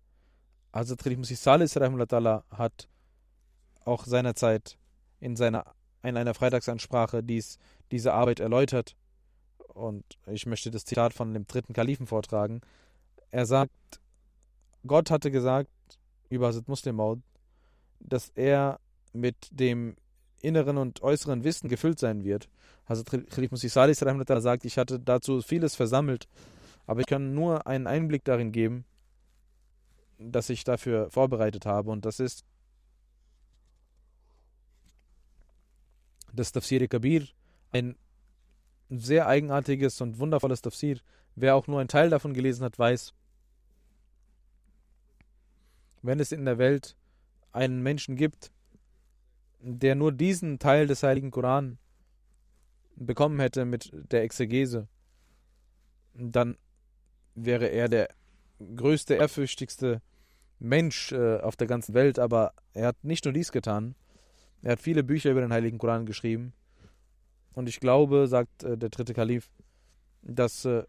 Hazrat Khalif Musi Salis hat auch seinerzeit in, seiner, in einer Freitagsansprache dies, diese Arbeit erläutert. Und ich möchte das Zitat von dem dritten Kalifen vortragen. Er sagt, Gott hatte gesagt über Hazrat Muslim Maud, dass er mit dem inneren und äußeren Wissen gefüllt sein wird. Hazrat Khalif Musi Salis sagt, ich hatte dazu vieles versammelt, aber ich kann nur einen Einblick darin geben, dass ich dafür vorbereitet habe. Und das ist das Tafsir Kabir, ein sehr eigenartiges und wundervolles Tafsir. Wer auch nur einen Teil davon gelesen hat, weiß, wenn es in der Welt einen Menschen gibt, der nur diesen Teil des Heiligen Koran bekommen hätte mit der Exegese, dann wäre er der größte, ehrfürchtigste Mensch äh, auf der ganzen Welt. Aber er hat nicht nur dies getan, er hat viele Bücher über den Heiligen Koran geschrieben. Und ich glaube, sagt äh, der dritte Kalif, dass äh,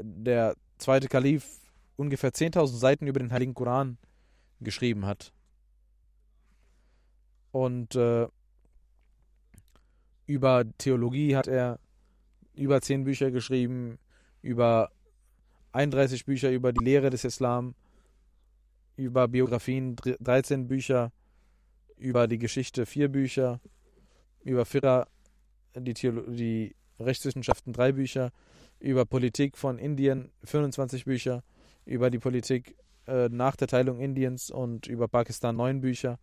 der zweite Kalif ungefähr 10.000 Seiten über den Heiligen Koran geschrieben hat. Und äh, über Theologie hat er über 10 Bücher geschrieben, über 31 Bücher über die Lehre des Islam, über Biografien 13 Bücher, über die Geschichte vier Bücher, über Firra, die, Theolo die Rechtswissenschaften drei Bücher, über Politik von Indien 25 Bücher, über die Politik äh, nach der Teilung Indiens und über Pakistan neun Bücher,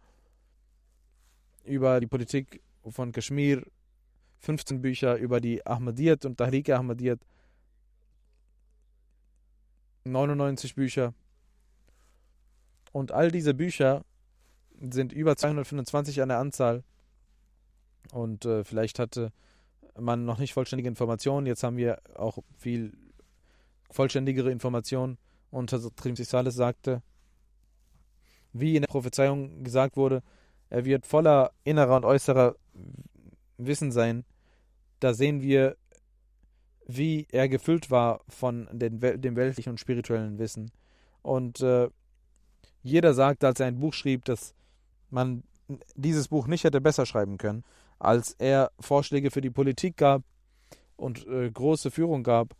über die Politik von Kaschmir 15 Bücher, über die Ahmadiyyat und Tahrik Ahmadiyyat 99 Bücher. Und all diese Bücher sind über 225 an der Anzahl. Und äh, vielleicht hatte man noch nicht vollständige Informationen. Jetzt haben wir auch viel vollständigere Informationen. Und Trimsis Sales sagte, wie in der Prophezeiung gesagt wurde, er wird voller innerer und äußerer Wissen sein. Da sehen wir, wie er gefüllt war von dem weltlichen und spirituellen Wissen. Und äh, jeder sagt, als er ein Buch schrieb, dass man dieses Buch nicht hätte besser schreiben können, als er Vorschläge für die Politik gab und äh, große Führung gab,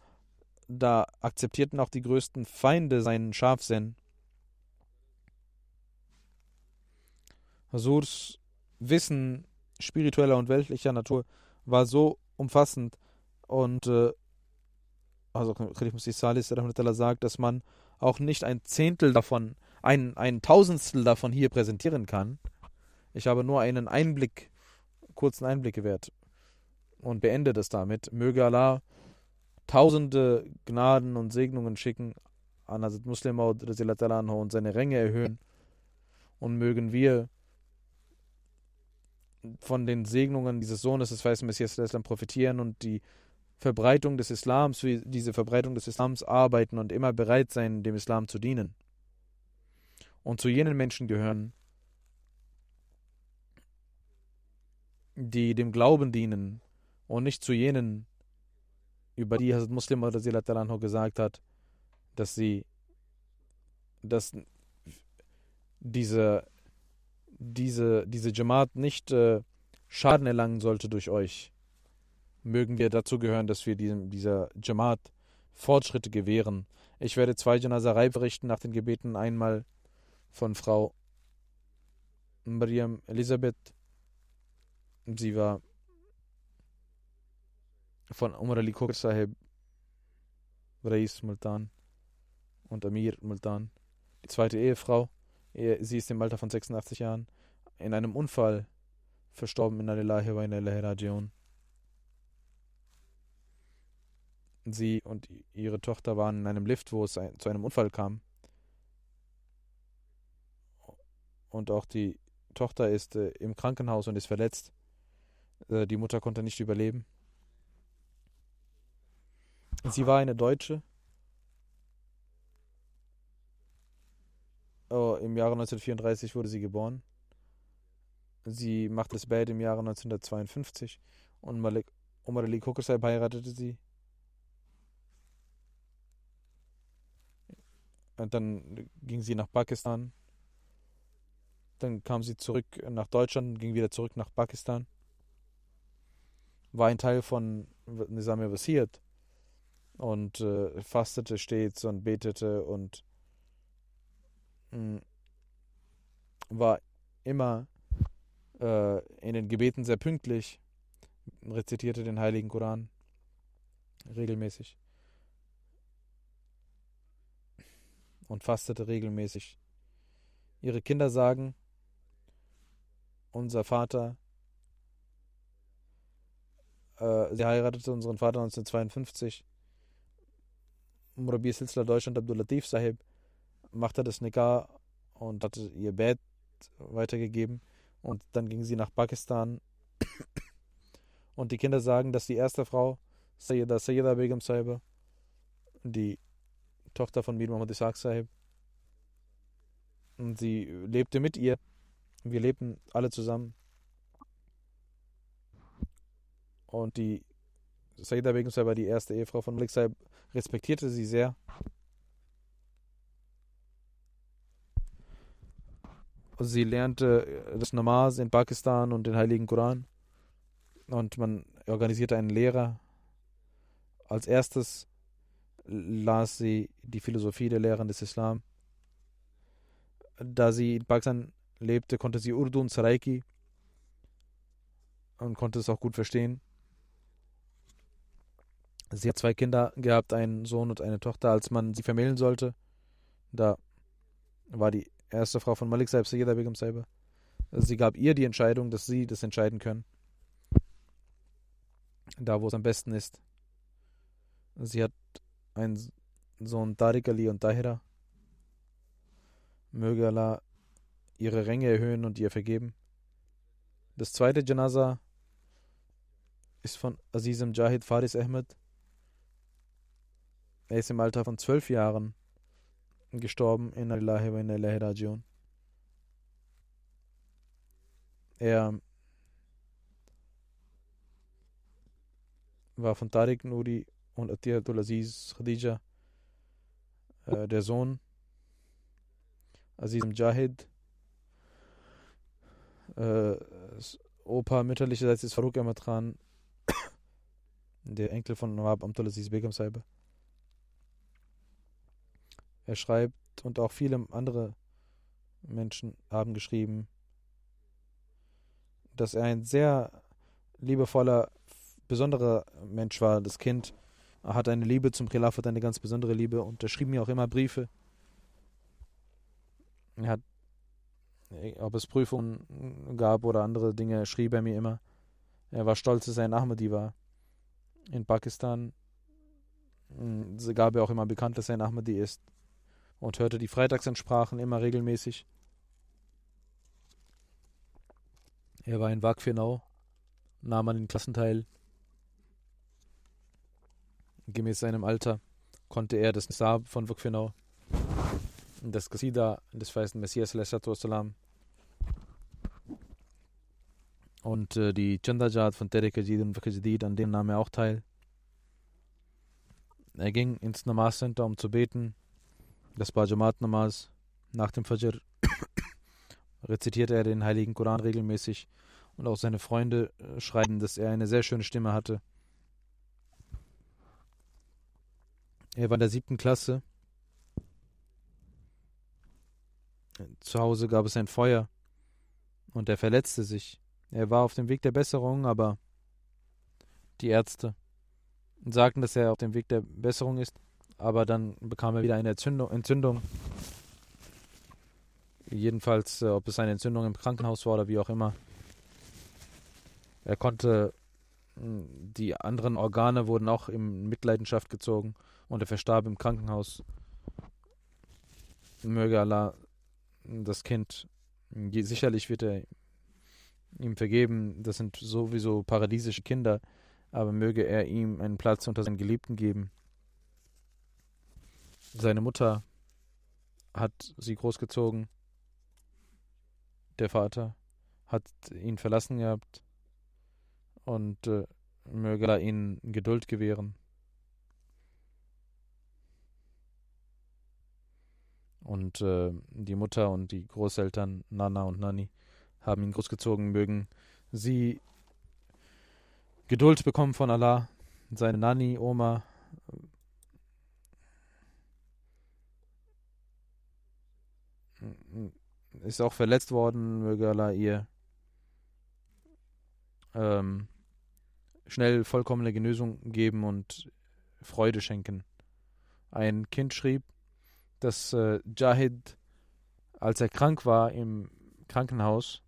da akzeptierten auch die größten Feinde seinen Scharfsinn. Hasurs Wissen spiritueller und weltlicher Natur war so umfassend und äh, also Khalif Salis sagt, dass man auch nicht ein Zehntel davon ein, ein Tausendstel davon hier präsentieren kann. Ich habe nur einen Einblick, kurzen Einblick gewährt und beende das damit. Möge Allah tausende Gnaden und Segnungen schicken an Hazrat Muslim und seine Ränge erhöhen. Und mögen wir von den Segnungen dieses Sohnes des weißen Messias profitieren und die Verbreitung des Islams, für diese Verbreitung des Islams arbeiten und immer bereit sein, dem Islam zu dienen. Und zu jenen Menschen gehören, die dem Glauben dienen und nicht zu jenen, über die Hazrat Muslim gesagt hat, dass sie, dass diese, diese, diese Jamaat nicht äh, Schaden erlangen sollte durch euch. Mögen wir dazu gehören, dass wir diesem, dieser Jamaat Fortschritte gewähren. Ich werde zwei Janazarei berichten nach den Gebeten einmal von Frau Mariam Elisabeth. Sie war von Umar Ali Kokr Sahib, Rais Multan und Amir Multan. Die zweite Ehefrau. Sie ist im Alter von 86 Jahren in einem Unfall verstorben in Alilahi wa Rajiun. Sie und ihre Tochter waren in einem Lift, wo es zu einem Unfall kam. und auch die Tochter ist äh, im Krankenhaus und ist verletzt. Äh, die Mutter konnte nicht überleben. Sie war eine Deutsche. Oh, Im Jahre 1934 wurde sie geboren. Sie machte das Bad im Jahre 1952 und Malik, Umar Ali Kokr Sahib heiratete sie. Und dann ging sie nach Pakistan. Dann kam sie zurück nach Deutschland, ging wieder zurück nach Pakistan. War ein Teil von Nizam Wasiert und äh, fastete stets und betete und mh, mm, war immer äh, in den Gebeten sehr pünktlich, rezitierte den Heiligen Koran regelmäßig und fastete regelmäßig. Ihre Kinder sagen, unser Vater, äh, sie heiratete unseren Vater 1952. Murabi Silsla Deutschland Abdul Latif Sahib machte das Nikah und hatte ihr Bett weitergegeben. Und dann ging sie nach Pakistan. Und die Kinder sagen, dass die erste Frau, Sayyida Sayyida Begum Sahib, die Tochter von Mir Muhammad Isaac Sahib, und sie lebte mit ihr. Wir lebten alle zusammen. Und die Sayyida Begum Sahib war die erste Ehefrau von Malik Sahib, respektierte sie sehr. Sie lernte das Namaz in Pakistan und den Heiligen Koran. Und man organisierte einen Lehrer. Als erstes las sie die Philosophie der Lehren des Islam. Da sie in Pakistan lebte, konnte sie Urdu und Saraiki und konnte es auch gut verstehen. Sie hat zwei Kinder gehabt, einen Sohn und eine Tochter, als man sie vermählen sollte. Da war die erste Frau von Malik Saib, Sayyida Begum Saib. Also sie gab ihr die Entscheidung, dass sie das entscheiden können. Da, wo es am besten ist. Sie hat einen Sohn Tariq Ali und Tahira. Möge Allah ihre Ränge erhöhen und ihr vergeben. Das zweite Janaza ist von Azizem Jahid Faris Ahmed. Er ist im Alter von zwölf Jahren gestorben in Allahi wa Rajiun. Er war von Tariq Nuri und Atiyatul Aziz Khadija äh, der Sohn Aziz Mujahid äh, Opa mütterlicherseits ist Farouk Ahmad Khan der Enkel von Nawab Amtul Aziz Begum Saiba er schreibt und auch viele andere Menschen haben geschrieben, dass er ein sehr liebevoller, besonderer Mensch war. Das Kind hat eine Liebe zum Khilafat, eine ganz besondere Liebe und er schrieb mir auch immer Briefe. Er hat, ob es Prüfungen gab oder andere Dinge, schrieb er mir immer. Er war stolz, dass er ein Ahmadi war. In Pakistan hm, gab er auch immer bekannt, dass er ein Ahmadi ist und hörte die Freitagsansprachen immer regelmäßig. Er war in Wagfenau, nahm an den Klassen teil. Gemäß seinem Alter konnte er das Nisab von Wagfenau, das Qasida des feisten Messias salam und äh, die Chandajat von Terek Ajid und Fakajidid, an denen nahm er auch teil. Er ging ins Namaz Center, um zu beten das war Jamaat Namaz. Nach dem Fajr rezitierte er den Heiligen Koran regelmäßig und auch seine Freunde äh, schreiben, dass er eine sehr schöne Stimme hatte. Er war in der siebten Klasse. Zu Hause gab es ein Feuer und er verletzte sich. Er war auf dem Weg der Besserung, aber die Ärzte sagten, dass er auf dem Weg der Besserung ist aber dann bekam er wieder eine Entzündung. Entzündung. Jedenfalls, äh, ob es eine Entzündung im Krankenhaus war oder wie auch immer. Er konnte, hm, die anderen Organe wurden auch in Mitleidenschaft gezogen und er verstarb im Krankenhaus. Möge Allah das Kind, sicherlich wird er ihm vergeben, das sind sowieso paradiesische Kinder, aber möge er ihm einen Platz unter seinen Geliebten geben. Seine Mutter hat sie großgezogen. Der Vater hat ihn verlassen gehabt. Und äh, möge Allah ihnen Geduld gewähren. Und äh, die Mutter und die Großeltern, Nana und Nani, haben ihn großgezogen, mögen sie Geduld bekommen von Allah. Seine Nani, Oma, ist auch verletzt worden, möge Allah ihr ähm, schnell vollkommene Genesung geben und Freude schenken. Ein Kind schrieb, dass äh, Jahid, als er krank war im Krankenhaus,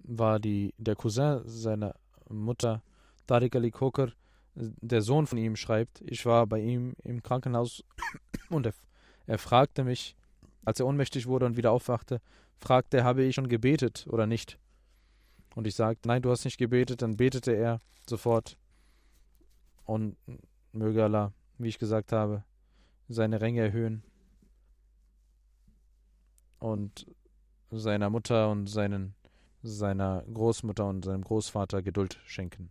war die, der Cousin seiner Mutter, Tariq Ali Kokar, der Sohn von ihm, schreibt, ich war bei ihm im Krankenhaus und er, er fragte mich, als er ohnmächtig wurde und wieder aufwachte, fragte er, habe ich schon gebetet oder nicht? Und ich sagte, nein, du hast nicht gebetet, dann betete er sofort. Und möge Allah, wie ich gesagt habe, seine Ränge erhöhen und seiner Mutter und seinen, seiner Großmutter und seinem Großvater Geduld schenken.